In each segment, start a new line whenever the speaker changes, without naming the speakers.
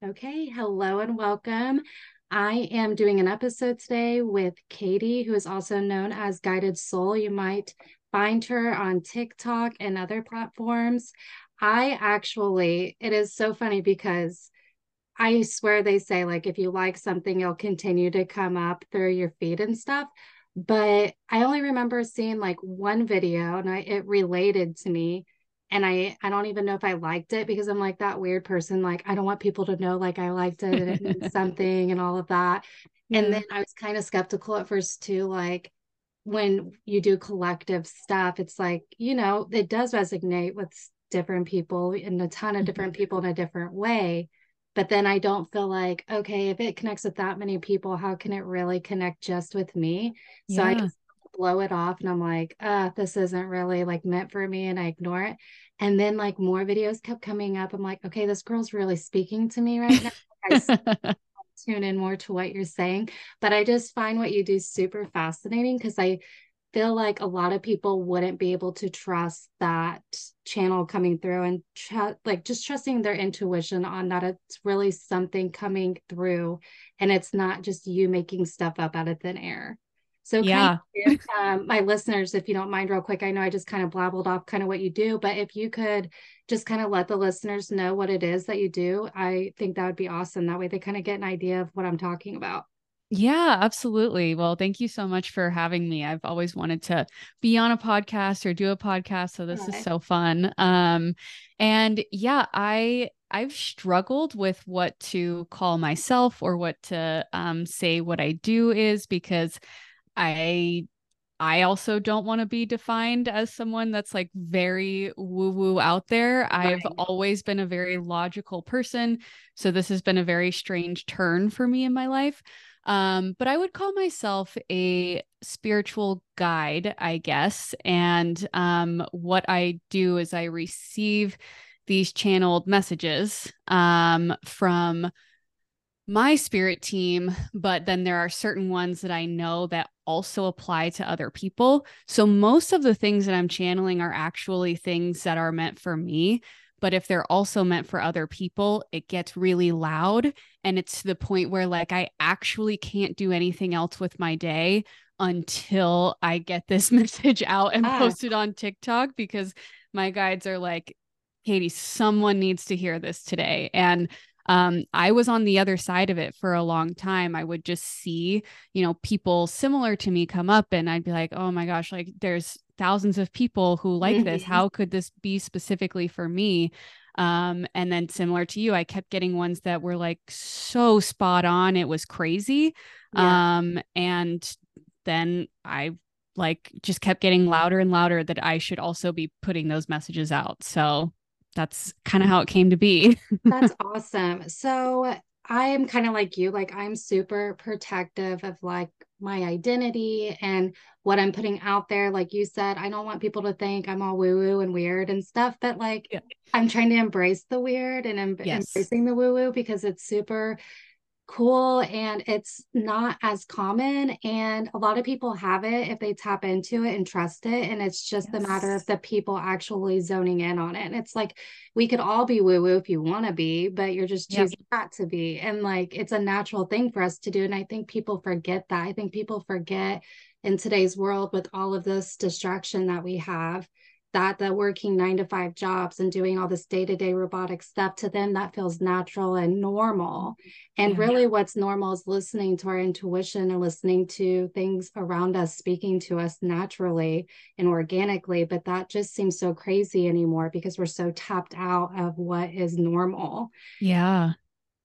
Okay, hello and welcome. I am doing an episode today with Katie, who is also known as Guided Soul. You might find her on TikTok and other platforms. I actually, it is so funny because I swear they say, like, if you like something, it'll continue to come up through your feed and stuff. But I only remember seeing like one video and I, it related to me and I I don't even know if I liked it because I'm like that weird person like I don't want people to know like I liked it and it means something and all of that. Yeah. And then I was kind of skeptical at first too like when you do collective stuff it's like you know it does resonate with different people and a ton of different people in a different way but then I don't feel like okay if it connects with that many people how can it really connect just with me so yeah. I just blow it off and I'm like, uh, this isn't really like meant for me and I ignore it. And then like more videos kept coming up. I'm like, okay, this girl's really speaking to me right now. tune in more to what you're saying. But I just find what you do super fascinating because I feel like a lot of people wouldn't be able to trust that channel coming through and tr- like just trusting their intuition on that it's really something coming through and it's not just you making stuff up out of thin air. So, yeah, of, um, my listeners, if you don't mind, real quick, I know I just kind of blabbled off kind of what you do, but if you could just kind of let the listeners know what it is that you do, I think that would be awesome. That way they kind of get an idea of what I'm talking about.
Yeah, absolutely. Well, thank you so much for having me. I've always wanted to be on a podcast or do a podcast, so this is so fun. Um and yeah, I I've struggled with what to call myself or what to um say what I do is because I I also don't want to be defined as someone that's like very woo woo out there. Right. I've always been a very logical person. So this has been a very strange turn for me in my life. Um, but I would call myself a spiritual guide, I guess. And um, what I do is I receive these channeled messages um, from my spirit team, but then there are certain ones that I know that also apply to other people. So most of the things that I'm channeling are actually things that are meant for me. But if they're also meant for other people, it gets really loud. And it's to the point where, like, I actually can't do anything else with my day until I get this message out and ah. post it on TikTok because my guides are like, Katie, someone needs to hear this today. And um, I was on the other side of it for a long time. I would just see, you know, people similar to me come up and I'd be like, oh my gosh, like there's thousands of people who like this. How could this be specifically for me? Um, and then similar to you, I kept getting ones that were like so spot on. It was crazy. Yeah. Um, and then I like just kept getting louder and louder that I should also be putting those messages out. So that's kind of how it came to be.
that's awesome. So I am kind of like you, like I'm super protective of like my identity and what I'm putting out there. Like you said, I don't want people to think I'm all woo woo and weird and stuff, but like yeah. I'm trying to embrace the weird and em- yes. embracing the woo woo because it's super cool and it's not as common and a lot of people have it if they tap into it and trust it and it's just yes. the matter of the people actually zoning in on it and it's like we could all be woo woo if you want to be but you're just choosing yep. not to be and like it's a natural thing for us to do and i think people forget that i think people forget in today's world with all of this distraction that we have that the working nine to five jobs and doing all this day-to-day robotic stuff to them that feels natural and normal. Mm-hmm. And yeah. really what's normal is listening to our intuition and listening to things around us speaking to us naturally and organically but that just seems so crazy anymore because we're so tapped out of what is normal.
Yeah.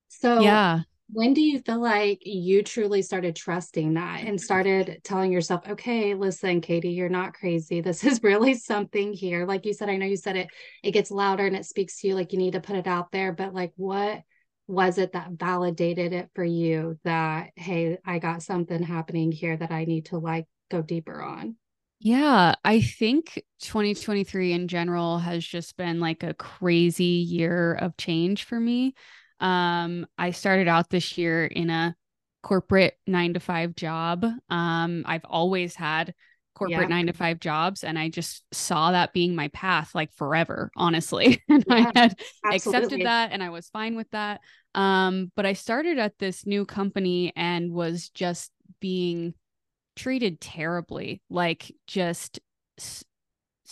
So yeah when do you feel like you truly started trusting that and started telling yourself okay listen katie you're not crazy. This is really something here. Like you said i know you said it it gets louder and it speaks to you like you need to put it out there but like what was it that validated it for you that hey i got something happening here that i need to like go deeper on
yeah, I think 2023 in general has just been like a crazy year of change for me. Um, I started out this year in a corporate nine to five job. Um, I've always had corporate yeah. nine to five jobs. And I just saw that being my path like forever, honestly. and yeah, I had absolutely. accepted that and I was fine with that. Um, but I started at this new company and was just being treated terribly, like just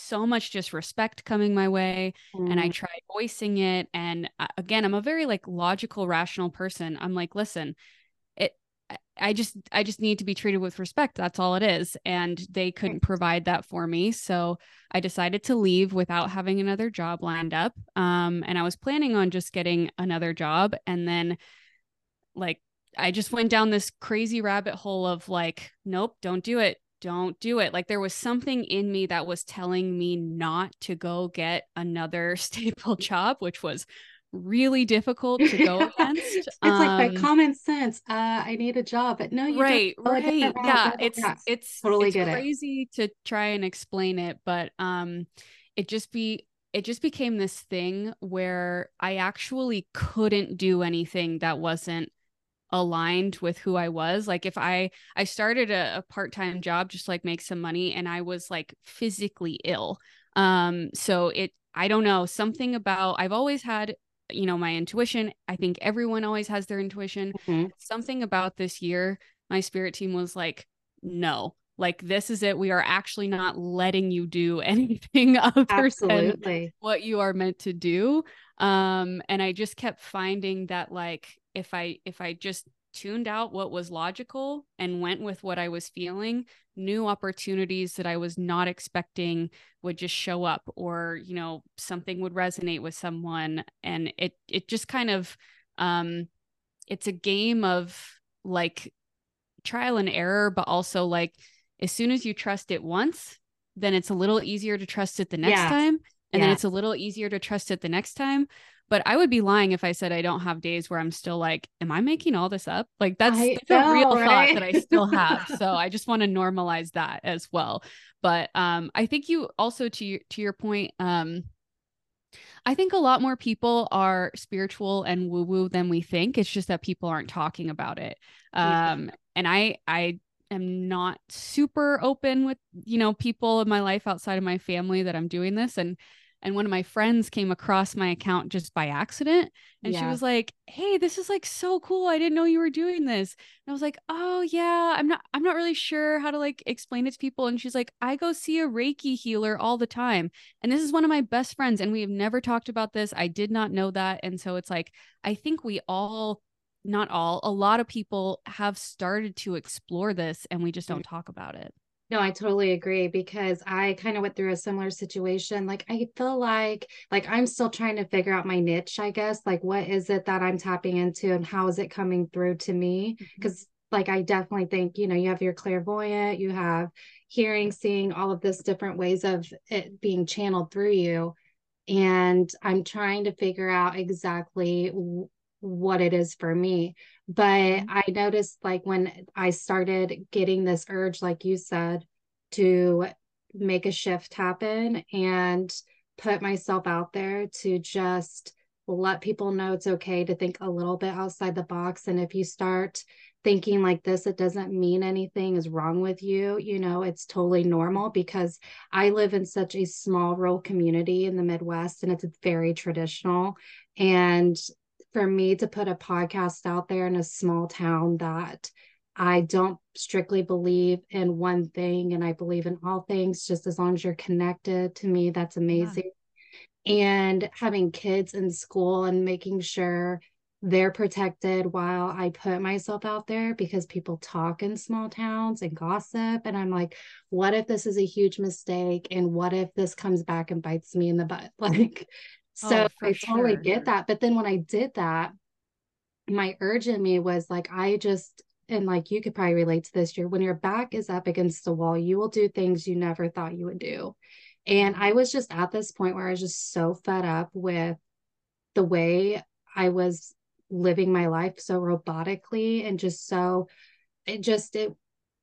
so much disrespect coming my way mm. and i mm. tried voicing it and again i'm a very like logical rational person. I'm like listen it i just i just need to be treated with respect. That's all it is. And they couldn't provide that for me. So i decided to leave without having another job lined up um and i was planning on just getting another job. And then like I just went down this crazy rabbit hole of like, nope, don't do it don't do it. Like there was something in me that was telling me not to go get another staple job, which was really difficult to go against.
it's um, like by common sense. Uh, I need a job, but no, you
right, right, yeah. It's it's totally it's crazy it. to try and explain it, but um, it just be it just became this thing where I actually couldn't do anything that wasn't aligned with who I was. Like if I I started a, a part-time job just like make some money and I was like physically ill. Um so it I don't know, something about I've always had you know my intuition. I think everyone always has their intuition. Mm-hmm. Something about this year my spirit team was like no. Like this is it. We are actually not letting you do anything other Absolutely. than what you are meant to do. Um and I just kept finding that like if I if I just tuned out what was logical and went with what I was feeling, new opportunities that I was not expecting would just show up or, you know, something would resonate with someone and it it just kind of um it's a game of like trial and error but also like as soon as you trust it once, then it's a little easier to trust it the next yes. time and yes. then it's a little easier to trust it the next time but I would be lying if I said I don't have days where I'm still like, am I making all this up? Like that's, that's know, a real right? thought that I still have. so I just want to normalize that as well. But um, I think you also to your to your point, um, I think a lot more people are spiritual and woo woo than we think. It's just that people aren't talking about it. Um, yeah. and I I am not super open with you know people in my life outside of my family that I'm doing this and and one of my friends came across my account just by accident and yeah. she was like hey this is like so cool. I didn't know you were doing this. And i was like oh yeah. I'm not i'm not really sure how to like explain it to people. And she's like i go see a reiki healer all the time and this is one of my best friends and we have never talked about this. I did not know that. And so it's like i think we all not all a lot of people have started to explore this and we just don't mm. talk about it
no, I totally agree because I kind of went through a similar situation. Like I feel like like I'm still trying to figure out my niche, I guess. Like what is it that I'm tapping into and how is it coming through to me? Because mm-hmm. like I definitely think, you know, you have your clairvoyant, you have hearing, seeing all of this different ways of it being channeled through you. And I'm trying to figure out exactly what it is for me. But mm-hmm. I noticed like when I started getting this urge, like you said, to make a shift happen and put myself out there to just let people know it's okay to think a little bit outside the box. And if you start thinking like this, it doesn't mean anything is wrong with you. You know, it's totally normal because I live in such a small rural community in the Midwest and it's very traditional. And for me to put a podcast out there in a small town that I don't strictly believe in one thing and I believe in all things, just as long as you're connected to me, that's amazing. Yeah. And having kids in school and making sure they're protected while I put myself out there because people talk in small towns and gossip. And I'm like, what if this is a huge mistake? And what if this comes back and bites me in the butt? Like, Oh, so oh, I totally sure. get that. But then when I did that, my urge in me was like, I just, and like you could probably relate to this, year when your back is up against the wall, you will do things you never thought you would do. And I was just at this point where I was just so fed up with the way I was living my life so robotically and just so it just it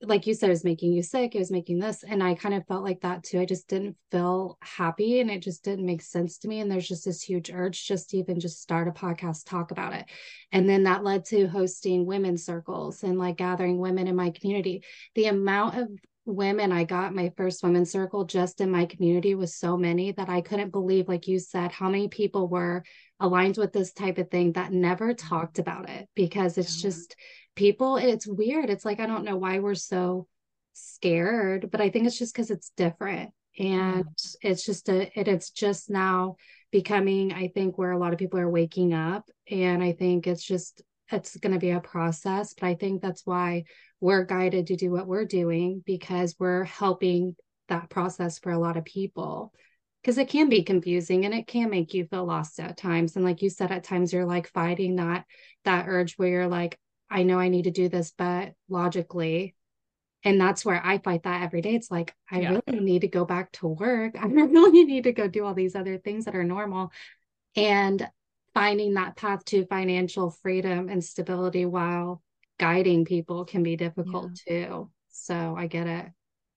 like you said, it was making you sick. It was making this. And I kind of felt like that too. I just didn't feel happy and it just didn't make sense to me. And there's just this huge urge just to even just start a podcast, talk about it. And then that led to hosting women's circles and like gathering women in my community. The amount of women I got my first women's circle just in my community was so many that I couldn't believe, like you said, how many people were aligned with this type of thing that never talked about it because it's yeah. just people, it's weird. It's like, I don't know why we're so scared, but I think it's just because it's different. And yeah. it's just a, it, it's just now becoming, I think, where a lot of people are waking up. And I think it's just, it's going to be a process. But I think that's why we're guided to do what we're doing because we're helping that process for a lot of people because it can be confusing and it can make you feel lost at times and like you said at times you're like fighting that that urge where you're like i know i need to do this but logically and that's where i fight that every day. It's like i yeah. really need to go back to work. I really need to go do all these other things that are normal. And finding that path to financial freedom and stability while guiding people can be difficult yeah. too. So i get it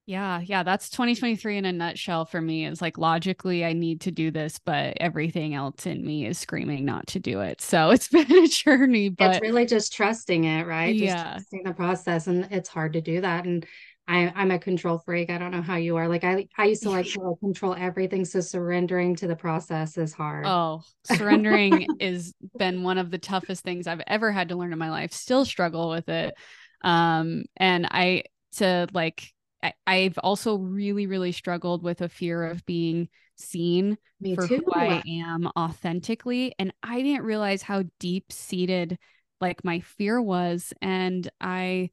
yeah, yeah, that's 2023 in a nutshell for me. Is like logically I need to do this, but everything else in me is screaming not to do it. So it's been a journey, but
it's really just trusting it, right?
Just yeah.
trusting the process. And it's hard to do that. And I, I'm a control freak. I don't know how you are. Like I, I used to like to like control everything. So surrendering to the process is hard.
Oh, surrendering is been one of the toughest things I've ever had to learn in my life. Still struggle with it. Um, and I to like I, have also really, really struggled with a fear of being seen Me for too. who I am authentically. And I didn't realize how deep seated like my fear was. And I,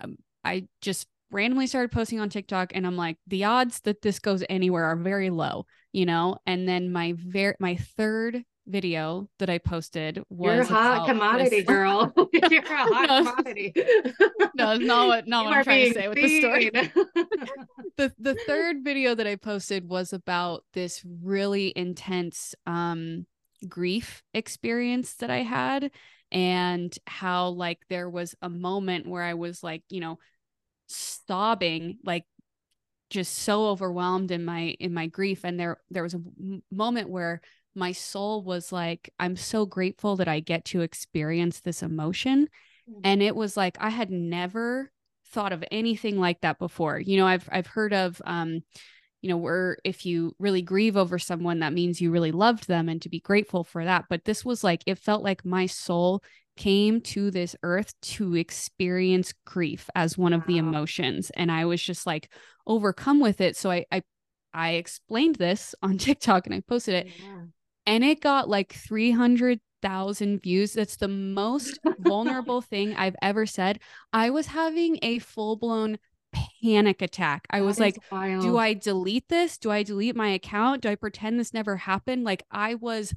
um, I just randomly started posting on TikTok and I'm like, the odds that this goes anywhere are very low, you know? And then my very, my third video that I posted was
You're a hot commodity, girl. You're a hot no, commodity.
no, it's not what not what I'm trying to say with the story. the the third video that I posted was about this really intense um grief experience that I had and how like there was a moment where I was like, you know, sobbing like just so overwhelmed in my in my grief and there there was a moment where my soul was like, I'm so grateful that I get to experience this emotion. Mm-hmm. And it was like I had never thought of anything like that before. You know, I've I've heard of um, you know, where if you really grieve over someone, that means you really loved them and to be grateful for that. But this was like, it felt like my soul came to this earth to experience grief as one wow. of the emotions. And I was just like overcome with it. So I, I I explained this on TikTok and I posted it. Yeah and it got like 300,000 views. That's the most vulnerable thing I've ever said. I was having a full blown panic attack. I that was like, wild. do I delete this? Do I delete my account? Do I pretend this never happened? Like, I was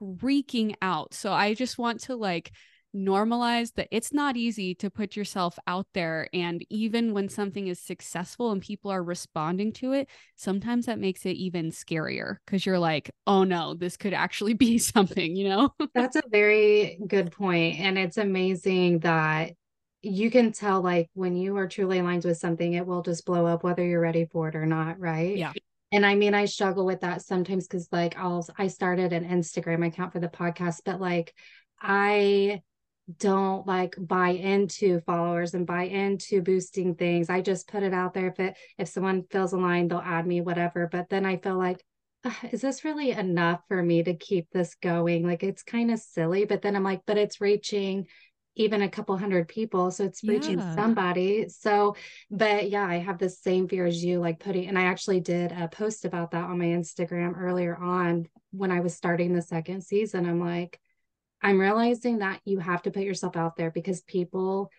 freaking out. So I just want to like normalize that it's not easy to put yourself out there. And even when something is successful and people are responding to it, sometimes that makes it even scarier because you're like, oh no, this could actually be something, you know?
That's a very good point. And it's amazing that you can tell, like, when you are truly aligned with something, it will just blow up whether you're ready for it or not. Right.
Yeah.
And I mean, I struggle with that sometimes because, like, I'll, I started an Instagram account for the podcast, but like, I don't like buy into followers and buy into boosting things. I just put it out there. If it if someone feels aligned, they'll add me, whatever. But then I feel like, is this really enough for me to keep this going? Like it's kind of silly. But then I'm like, but it's reaching even a couple hundred people. So it's reaching yeah. somebody. So, but yeah, I have the same fear as you, like putting, and I actually did a post about that on my Instagram earlier on when I was starting the second season. I'm like, I'm realizing that you have to put yourself out there because people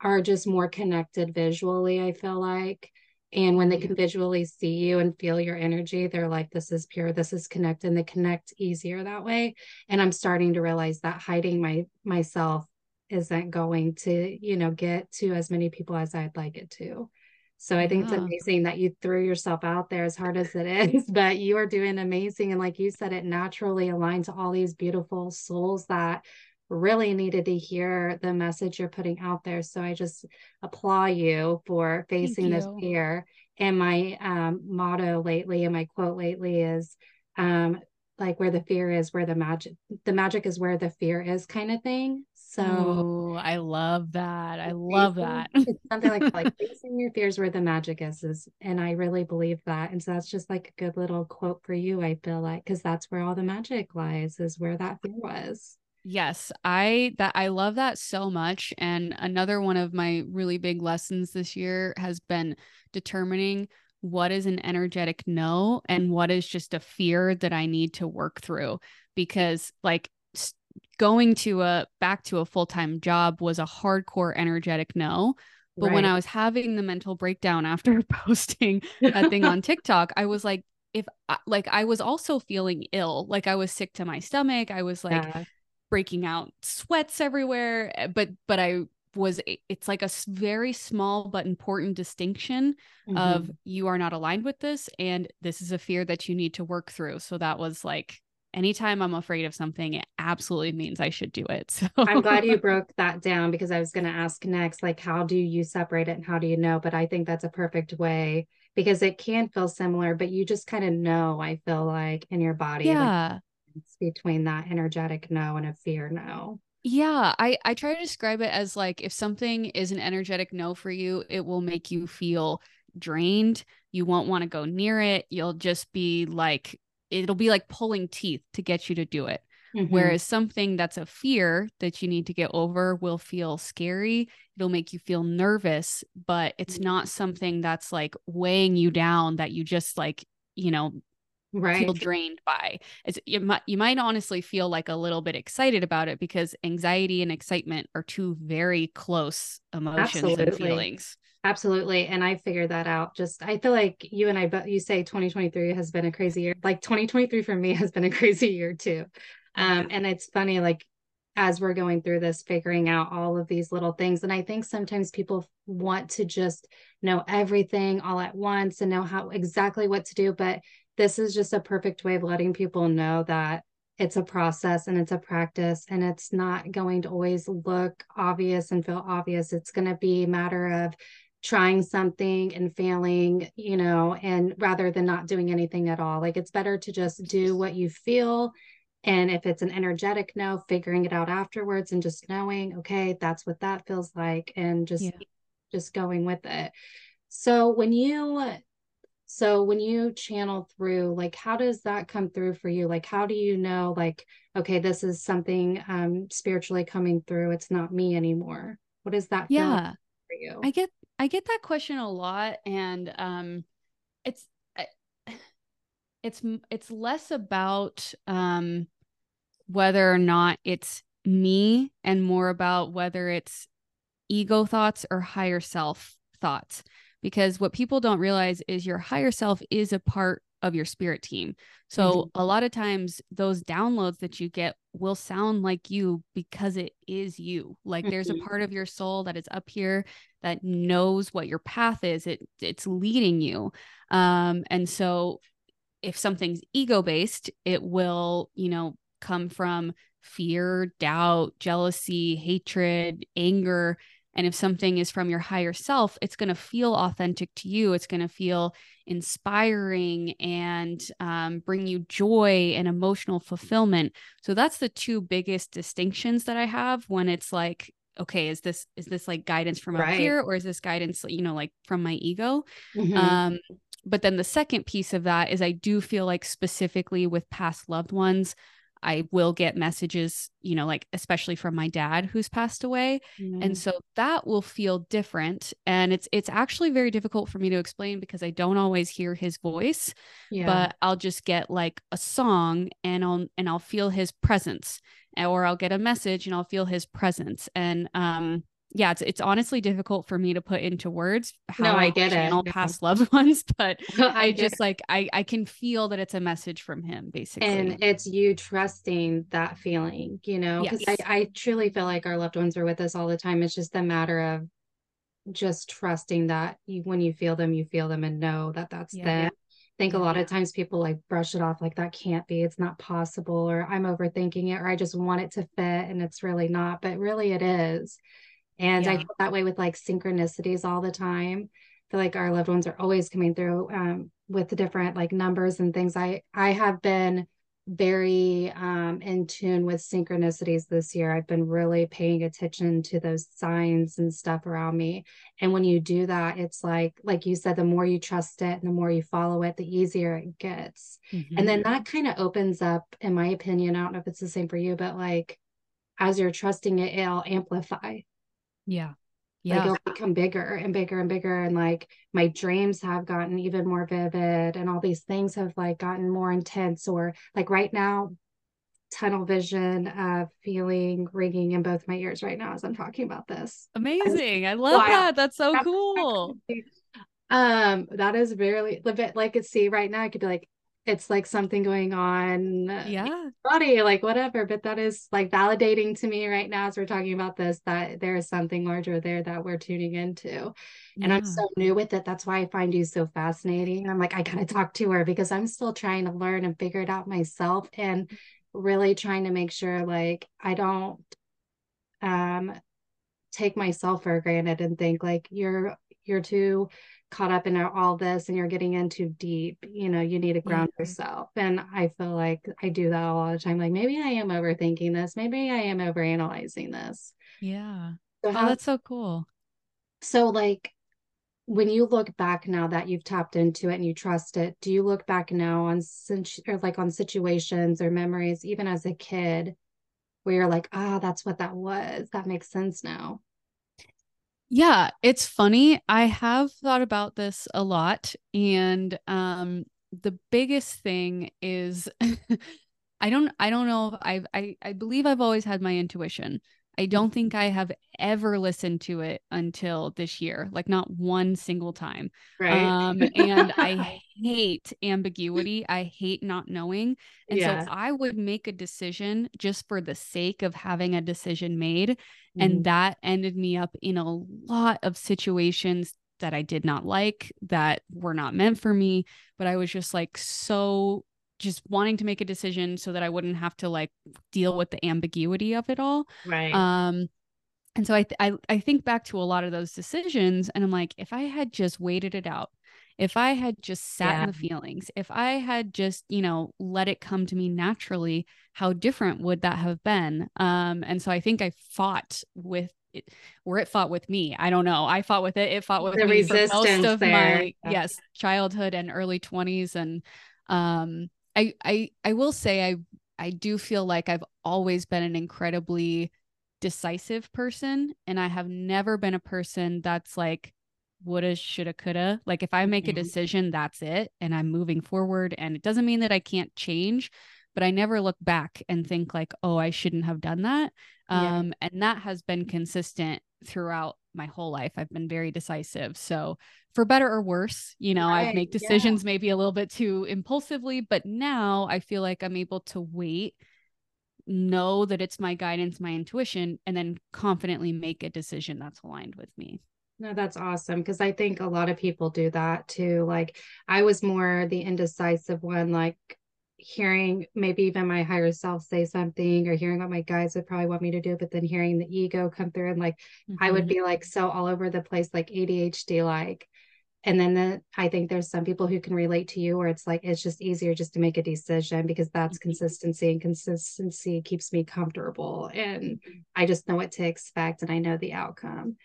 are just more connected visually, I feel like. And when they mm-hmm. can visually see you and feel your energy, they're like, this is pure, this is connected, and they connect easier that way. And I'm starting to realize that hiding my myself isn't going to, you know, get to as many people as I'd like it to. So I think yeah. it's amazing that you threw yourself out there as hard as it is, but you are doing amazing. And like you said, it naturally aligned to all these beautiful souls that really needed to hear the message you're putting out there. So I just applaud you for facing you. this fear. And my um, motto lately and my quote lately is um, like where the fear is, where the magic, the magic is where the fear is kind of thing. So
Ooh, I love that. I love that.
It's something like like facing your fears where the magic is, is and I really believe that. And so that's just like a good little quote for you, I feel like, because that's where all the magic lies, is where that fear was.
Yes, I that I love that so much. And another one of my really big lessons this year has been determining what is an energetic no and what is just a fear that I need to work through because like going to a back to a full-time job was a hardcore energetic no but right. when i was having the mental breakdown after posting that thing on tiktok i was like if like i was also feeling ill like i was sick to my stomach i was like yeah. breaking out sweats everywhere eh, but but i was it's like a very small but important distinction mm-hmm. of you are not aligned with this and this is a fear that you need to work through so that was like anytime I'm afraid of something, it absolutely means I should do it. So
I'm glad you broke that down because I was going to ask next, like, how do you separate it and how do you know? But I think that's a perfect way because it can feel similar, but you just kind of know, I feel like in your body.
Yeah.
Like, between that energetic no and a fear no.
Yeah, I I try to describe it as like if something is an energetic no for you, it will make you feel drained. You won't want to go near it. You'll just be like it'll be like pulling teeth to get you to do it. Mm-hmm. Whereas something that's a fear that you need to get over will feel scary. It'll make you feel nervous, but it's mm-hmm. not something that's like weighing you down that you just like, you know, right. feel drained by. It's you might you might honestly feel like a little bit excited about it because anxiety and excitement are two very close emotions Absolutely. and feelings.
Absolutely. And I figured that out. Just, I feel like you and I, but you say 2023 has been a crazy year. Like 2023 for me has been a crazy year too. Um, and it's funny, like, as we're going through this, figuring out all of these little things. And I think sometimes people want to just know everything all at once and know how exactly what to do. But this is just a perfect way of letting people know that it's a process and it's a practice and it's not going to always look obvious and feel obvious. It's going to be a matter of trying something and failing, you know, and rather than not doing anything at all. Like it's better to just do what you feel. And if it's an energetic no, figuring it out afterwards and just knowing, okay, that's what that feels like and just yeah. just going with it. So when you so when you channel through, like how does that come through for you? Like how do you know like okay, this is something um spiritually coming through. It's not me anymore. What is that
yeah. for you? I get I get that question a lot, and um, it's it's it's less about um whether or not it's me and more about whether it's ego thoughts or higher self thoughts because what people don't realize is your higher self is a part of your spirit team. So mm-hmm. a lot of times those downloads that you get will sound like you because it is you. Like mm-hmm. there's a mm-hmm. part of your soul that is up here that knows what your path is. It it's leading you. Um and so if something's ego based, it will, you know, come from fear, doubt, jealousy, hatred, anger, and if something is from your higher self, it's going to feel authentic to you. It's going to feel inspiring and um, bring you joy and emotional fulfillment. So that's the two biggest distinctions that I have when it's like, okay, is this is this like guidance from right. up here, or is this guidance, you know, like from my ego? Mm-hmm. Um, but then the second piece of that is I do feel like specifically with past loved ones, I will get messages, you know, like especially from my dad who's passed away. Mm. And so that will feel different and it's it's actually very difficult for me to explain because I don't always hear his voice. Yeah. But I'll just get like a song and I'll and I'll feel his presence or I'll get a message and I'll feel his presence and um yeah, it's it's honestly difficult for me to put into words
how no, I, I get channel
it. past loved ones, but I, I just like I I can feel that it's a message from him basically.
And it's you trusting that feeling, you know, because yes. I, I truly feel like our loved ones are with us all the time. It's just a matter of just trusting that you, when you feel them, you feel them and know that that's yeah. them. I think a lot of times people like brush it off like that can't be, it's not possible, or I'm overthinking it, or I just want it to fit and it's really not, but really it is and yeah. I feel that way with like synchronicities all the time. I feel like our loved ones are always coming through um, with the different like numbers and things. I I have been very um, in tune with synchronicities this year. I've been really paying attention to those signs and stuff around me. And when you do that, it's like, like you said, the more you trust it and the more you follow it, the easier it gets. Mm-hmm. And then that kind of opens up, in my opinion, I don't know if it's the same for you, but like as you're trusting it, it'll amplify.
Yeah.
Yeah. like it'll become bigger and bigger and bigger and like my dreams have gotten even more vivid and all these things have like gotten more intense or like right now tunnel vision of feeling ringing in both my ears right now as i'm talking about this.
Amazing. I love that. That's so cool.
um that is very like it's see right now i could be like it's like something going on
yeah.
body like whatever but that is like validating to me right now as we're talking about this that there is something larger there that we're tuning into. And yeah. i'm so new with it that's why i find you so fascinating. I'm like i gotta talk to her because i'm still trying to learn and figure it out myself and really trying to make sure like i don't um take myself for granted and think like you're you're too caught up in all this and you're getting in too deep you know you need to ground yeah. yourself. And i feel like i do that all the time like maybe i am overthinking this. Maybe i am overanalyzing this.
Yeah. So oh, how, oh that's so cool.
So like when you look back now that you've tapped into it and you trust it do you look back now on or like on situations or memories even as a kid where you're like ah that's what that was. That makes sense now
yeah, it's funny. I have thought about this a lot and um the biggest thing is I don't I don't know if I've I I believe I've always had my intuition. I don't mm-hmm. think I have ever listened to it until this year, like not one single time.
Right.
Um, and I hate ambiguity. I hate not knowing. And yeah. so I would make a decision just for the sake of having a decision made. Mm-hmm. And that ended me up in a lot of situations that I did not like, that were not meant for me. But I was just like so just wanting to make a decision so that I wouldn't have to like deal with the ambiguity of it all.
Right.
Um and so I th- I I think back to a lot of those decisions and I'm like if I had just waited it out, if I had just sat yeah. in the feelings, if I had just, you know, let it come to me naturally, how different would that have been? Um and so I think I fought with it, where it fought with me. I don't know. I fought with it. It fought with
the
me
resistance most of there. my
yeah. yes childhood and early twenties, and um, I I I will say I I do feel like I've always been an incredibly decisive person and I have never been a person that's like woulda shoulda coulda like if I make mm-hmm. a decision that's it and I'm moving forward and it doesn't mean that I can't change but I never look back and think like oh I shouldn't have done that yeah. um and that has been consistent throughout my whole life. I've been very decisive. So, for better or worse, you know, right, I make decisions yeah. maybe a little bit too impulsively, but now I feel like I'm able to wait, know that it's my guidance, my intuition, and then confidently make a decision that's aligned with me.
No, that's awesome because I think a lot of people do that too. Like I was more the indecisive one, like hearing maybe even my higher self say something or hearing what my guides would probably want me to do, but then hearing the ego come through and like mm-hmm. I would mm-hmm. be like so all over the place, like ADHD like. And then the, I think there's some people who can relate to you where it's like it's just easier just to make a decision because that's mm-hmm. consistency and consistency keeps me comfortable and mm-hmm. I just know what to expect and I know the outcome.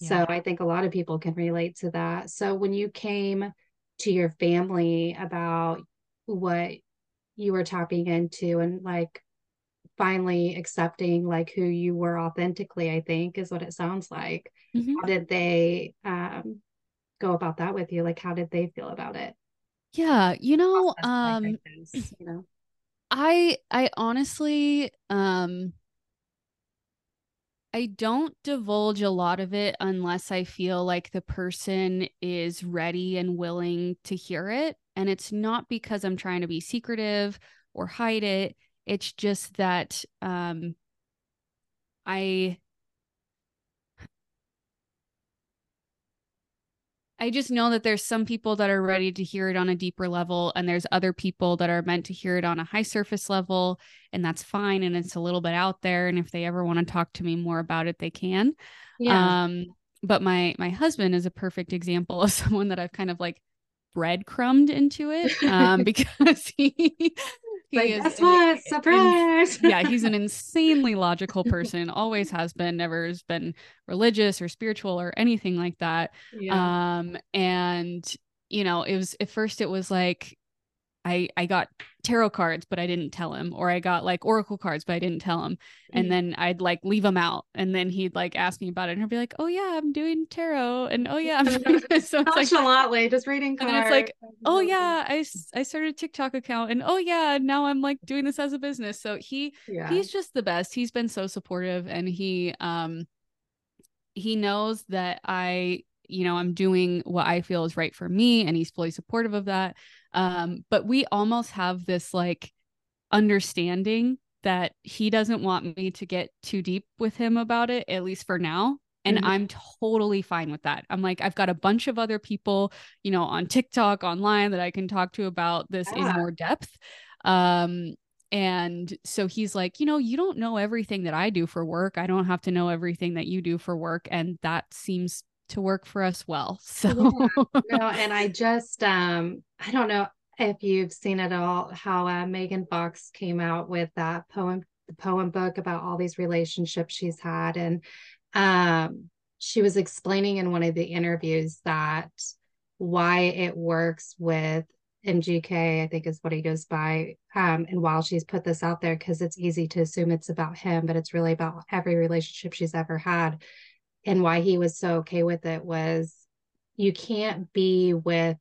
Yeah. So I think a lot of people can relate to that. So when you came to your family about what you were tapping into and like finally accepting like who you were authentically i think is what it sounds like mm-hmm. how did they um go about that with you like how did they feel about it
yeah you know um you know i i honestly um I don't divulge a lot of it unless I feel like the person is ready and willing to hear it. And it's not because I'm trying to be secretive or hide it. It's just that um, I I just know that there's some people that are ready to hear it on a deeper level, and there's other people that are meant to hear it on a high surface level, and that's fine. And it's a little bit out there. And if they ever want to talk to me more about it, they can. Yeah. Um, but my my husband is a perfect example of someone that I've kind of like breadcrumbed into it um, because he
he like, is guess what? Surprise.
In, yeah, he's an insanely logical person, always has been, never has been religious or spiritual or anything like that. Yeah. Um, and you know, it was at first it was like I I got tarot cards, but I didn't tell him, or I got like oracle cards, but I didn't tell him. And mm. then I'd like leave them out, and then he'd like ask me about it, and I'd be like, "Oh yeah, I'm doing tarot," and "Oh yeah, I'm doing
this." So it's like just reading cards.
And it's like, "Oh yeah, I I started a TikTok account, and oh yeah, now I'm like doing this as a business." So he yeah. he's just the best. He's been so supportive, and he um he knows that I you know i'm doing what i feel is right for me and he's fully supportive of that um but we almost have this like understanding that he doesn't want me to get too deep with him about it at least for now and mm-hmm. i'm totally fine with that i'm like i've got a bunch of other people you know on tiktok online that i can talk to about this yeah. in more depth um and so he's like, you know, you don't know everything that I do for work. I don't have to know everything that you do for work. And that seems to work for us well. So
yeah. no, and I just um I don't know if you've seen it all how uh, Megan Fox came out with that poem the poem book about all these relationships she's had and um she was explaining in one of the interviews that why it works with MGK, I think is what he goes by. Um, and while she's put this out there, because it's easy to assume it's about him, but it's really about every relationship she's ever had and why he was so okay with it was you can't be with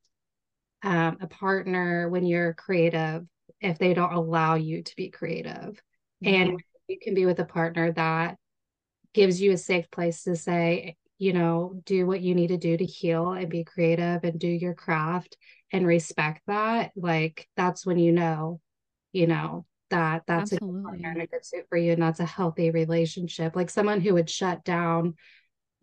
um, a partner when you're creative if they don't allow you to be creative mm-hmm. and you can be with a partner that gives you a safe place to say you know do what you need to do to heal and be creative and do your craft and respect that like that's when you know you know that that's Absolutely. a good partner and a good suit for you and that's a healthy relationship like someone who would shut down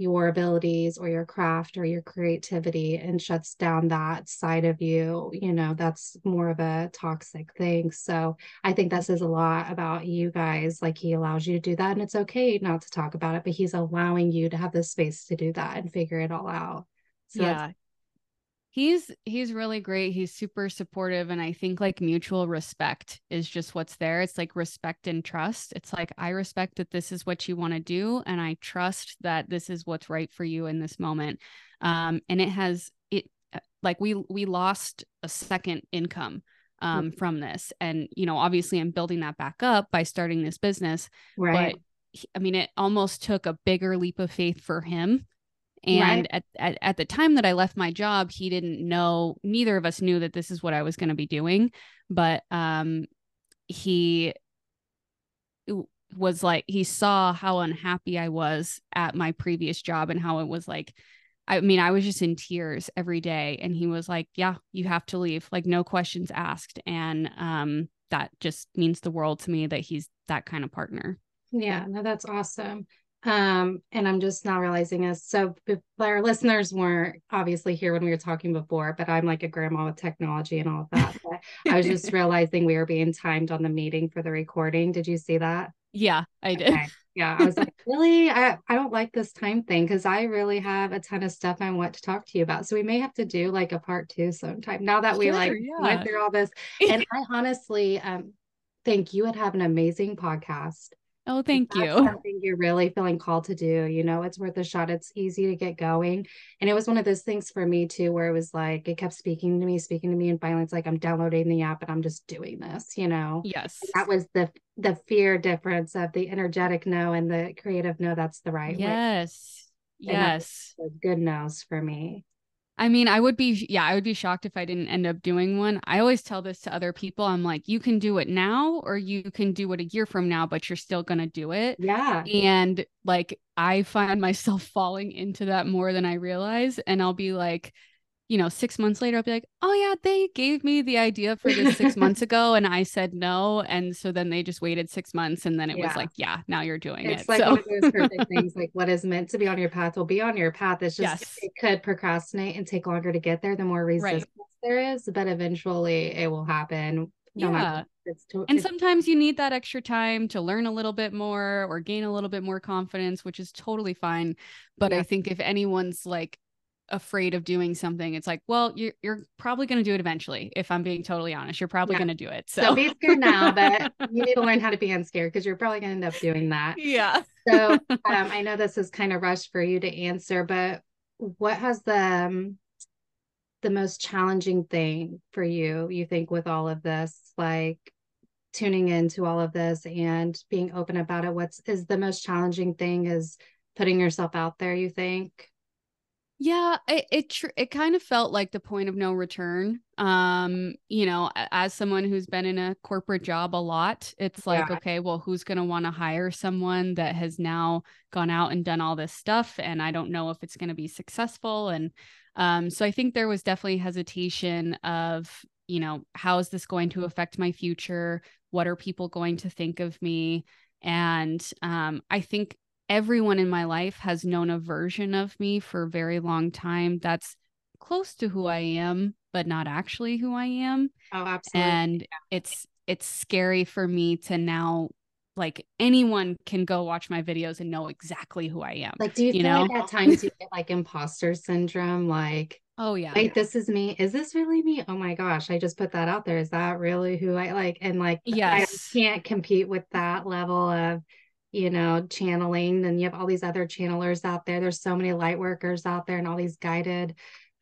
your abilities or your craft or your creativity and shuts down that side of you, you know, that's more of a toxic thing. So I think that says a lot about you guys. Like he allows you to do that and it's okay not to talk about it, but he's allowing you to have the space to do that and figure it all out.
So yeah he's he's really great. He's super supportive and i think like mutual respect is just what's there. It's like respect and trust. It's like i respect that this is what you want to do and i trust that this is what's right for you in this moment. Um and it has it uh, like we we lost a second income um mm-hmm. from this. And you know obviously i'm building that back up by starting this business right. but I mean, it almost took a bigger leap of faith for him and right. at, at, at the time that I left my job, he didn't know, neither of us knew that this is what I was going to be doing. But um, he was like, he saw how unhappy I was at my previous job and how it was like, I mean, I was just in tears every day. And he was like, Yeah, you have to leave, like, no questions asked. And um, that just means the world to me that he's that kind of partner.
Yeah, no, that's awesome. Um, and I'm just now realizing this. So our listeners weren't obviously here when we were talking before, but I'm like a grandma with technology and all of that. But I was just realizing we were being timed on the meeting for the recording. Did you see that?
Yeah, I did. Okay.
Yeah, I was like, really? I, I don't like this time thing because I really have a ton of stuff I want to talk to you about. So we may have to do like a part two sometime now that we sure, like yeah. went through all this. And I honestly um think you would have an amazing podcast.
Oh, thank you. Something
you're really feeling called to do. You know, it's worth a shot. It's easy to get going. And it was one of those things for me too, where it was like it kept speaking to me, speaking to me, and finally it's like I'm downloading the app and I'm just doing this, you know.
Yes.
And that was the the fear difference of the energetic no and the creative no. That's the right
yes. way. Yes.
Yes. Good no's for me.
I mean, I would be, yeah, I would be shocked if I didn't end up doing one. I always tell this to other people. I'm like, you can do it now or you can do it a year from now, but you're still going to do it.
Yeah.
And like, I find myself falling into that more than I realize. And I'll be like, you know, six months later, I'll be like, oh, yeah, they gave me the idea for this six months ago. And I said no. And so then they just waited six months. And then it yeah. was like, yeah, now you're doing
it's
it.
It's like so. one of those perfect things. Like what is meant to be on your path will be on your path. It's just, yes. it could procrastinate and take longer to get there the more resistance right. there is, but eventually it will happen.
No yeah. To- and sometimes you need that extra time to learn a little bit more or gain a little bit more confidence, which is totally fine. But yeah. I think if anyone's like afraid of doing something, it's like, well, you're you're probably going to do it eventually. If I'm being totally honest, you're probably yeah. going to do it. So.
so be scared now, but you need to learn how to be unscared because you're probably going to end up doing that.
Yeah.
so um, I know this is kind of rushed for you to answer, but what has the um, the most challenging thing for you? You think with all of this, like tuning into all of this and being open about it what's is the most challenging thing is putting yourself out there you think
yeah it it, tr- it kind of felt like the point of no return um you know as someone who's been in a corporate job a lot it's like yeah. okay well who's going to want to hire someone that has now gone out and done all this stuff and i don't know if it's going to be successful and um so i think there was definitely hesitation of you know how is this going to affect my future what are people going to think of me and um, i think everyone in my life has known a version of me for a very long time that's close to who i am but not actually who i am
oh absolutely
and yeah. it's it's scary for me to now like anyone can go watch my videos and know exactly who I am.
Like, do you, you know? like at times you get like imposter syndrome? Like,
oh yeah,
wait, this is me. Is this really me? Oh my gosh, I just put that out there. Is that really who I like? And like,
yes,
I can't compete with that level of, you know, channeling. And you have all these other channelers out there. There's so many light workers out there and all these guided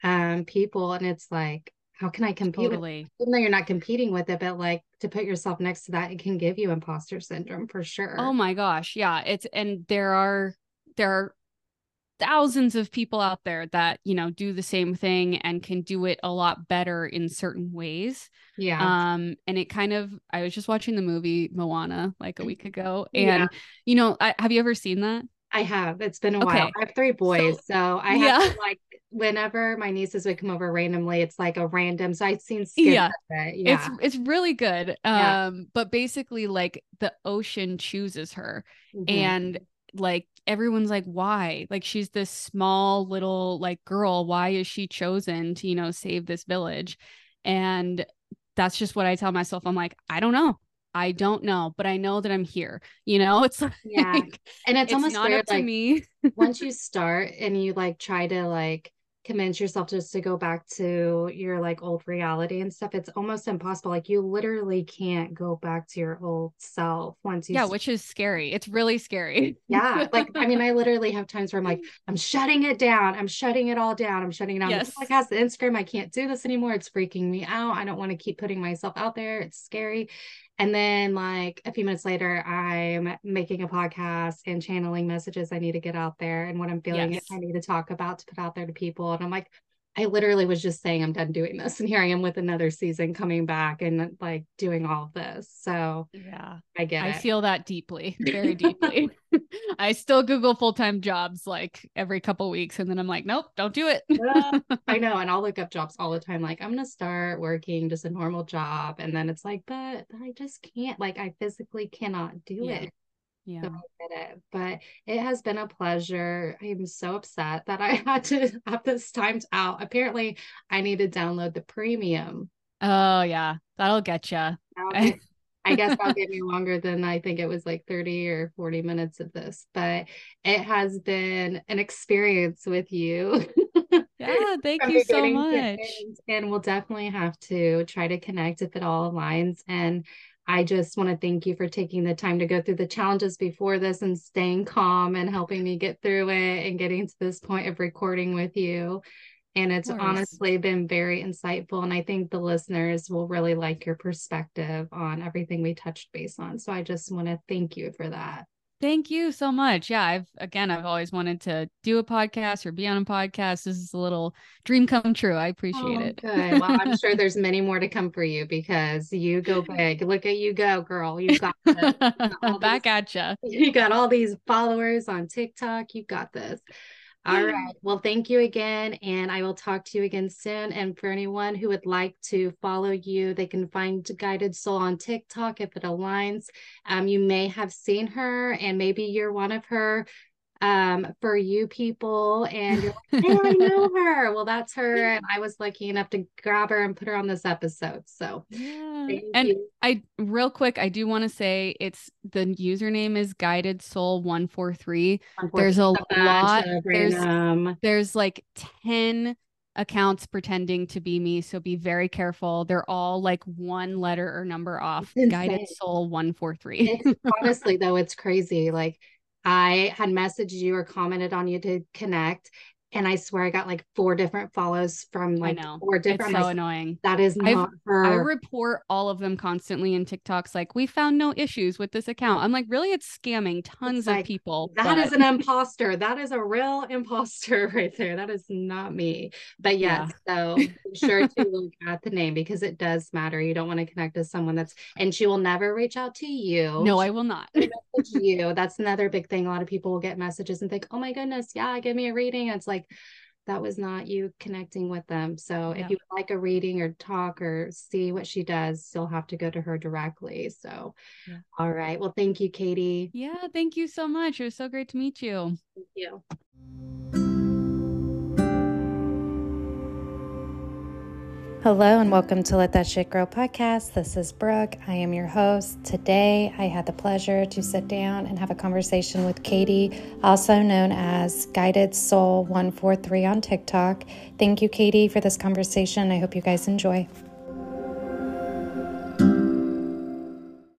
um people, and it's like how can I compete totally. with even though you're not competing with it, but like to put yourself next to that, it can give you imposter syndrome for sure.
Oh my gosh. Yeah. It's and there are there are thousands of people out there that, you know, do the same thing and can do it a lot better in certain ways.
Yeah.
Um, and it kind of I was just watching the movie Moana like a week ago. And yeah. you know, I, have you ever seen that?
I have. It's been a okay. while. I have three boys, so, so I have yeah. to, like whenever my nieces would come over randomly, it's like a random. So I'd seen
yeah. It. yeah. It's it's really good. Yeah. Um, but basically like the ocean chooses her mm-hmm. and like everyone's like, why? Like she's this small little like girl. Why is she chosen to, you know, save this village? And that's just what I tell myself. I'm like, I don't know. I don't know, but I know that I'm here. You know, it's like,
yeah, and it's, it's almost
not weird, up like, to me.
once you start and you like try to like convince yourself just to go back to your like old reality and stuff it's almost impossible like you literally can't go back to your old self once you
yeah which is scary it's really scary
yeah like i mean i literally have times where i'm like i'm shutting it down i'm shutting it all down i'm shutting it down yes. like has the instagram i can't do this anymore it's freaking me out i don't want to keep putting myself out there it's scary and then, like a few minutes later, I'm making a podcast and channeling messages I need to get out there and what I'm feeling yes. I need to talk about to put out there to people. And I'm like, I literally was just saying I'm done doing this. And here I am with another season coming back and like doing all of this. So
yeah,
I get
I
it.
feel that deeply, very deeply. I still Google full-time jobs like every couple weeks. And then I'm like, nope, don't do it.
yeah, I know. And I'll look up jobs all the time. Like I'm going to start working just a normal job. And then it's like, but I just can't, like I physically cannot do yeah. it
yeah
it but it has been a pleasure i'm so upset that i had to have this timed out apparently i need to download the premium
oh yeah that'll get you
I guess that'll give me longer than I think it was like 30 or 40 minutes of this, but it has been an experience with you.
yeah, thank you so much.
And we'll definitely have to try to connect if it all aligns. And I just want to thank you for taking the time to go through the challenges before this and staying calm and helping me get through it and getting to this point of recording with you. And it's honestly been very insightful. And I think the listeners will really like your perspective on everything we touched base on. So I just want to thank you for that.
Thank you so much. Yeah, I've again, I've always wanted to do a podcast or be on a podcast. This is a little dream come true. I appreciate oh, it.
Good. Well, I'm sure there's many more to come for you because you go big. Look at you go, girl. You got
back at you.
You got all these followers on TikTok. You got this. All right. Well, thank you again. And I will talk to you again soon. And for anyone who would like to follow you, they can find Guided Soul on TikTok if it aligns. Um, you may have seen her, and maybe you're one of her um, for you people. And you're like, hey, I know her. Well, that's her. And I was lucky enough to grab her and put her on this episode. So,
yeah. and you. I, real quick, I do want to say it's the username is guided soul 143. There's a lot. There's, there's like 10 accounts pretending to be me. So be very careful. They're all like one letter or number off. Guided Soul 143.
honestly, though, it's crazy. Like I had messaged you or commented on you to connect and I swear I got like four different follows from like four different.
It's so annoying.
That is not I've, her.
I report all of them constantly in TikToks. Like we found no issues with this account. I'm like, really? It's scamming tons it's of like, people.
That but... is an imposter. That is a real imposter right there. That is not me. But yes, yeah. so be sure to look at the name because it does matter. You don't want to connect to someone that's and she will never reach out to you.
No, I will not.
you. That's another big thing. A lot of people will get messages and think, "Oh my goodness, yeah, give me a reading." it's like that was not you connecting with them. So yeah. if you would like a reading or talk or see what she does, you'll have to go to her directly. So, yeah. all right. Well, thank you, Katie.
Yeah, thank you so much. It was so great to meet you.
Thank you. Hello and welcome to Let That Shit Grow podcast. This is Brooke. I am your host. Today I had the pleasure to sit down and have a conversation with Katie, also known as Guided Soul 143 on TikTok. Thank you, Katie, for this conversation. I hope you guys enjoy.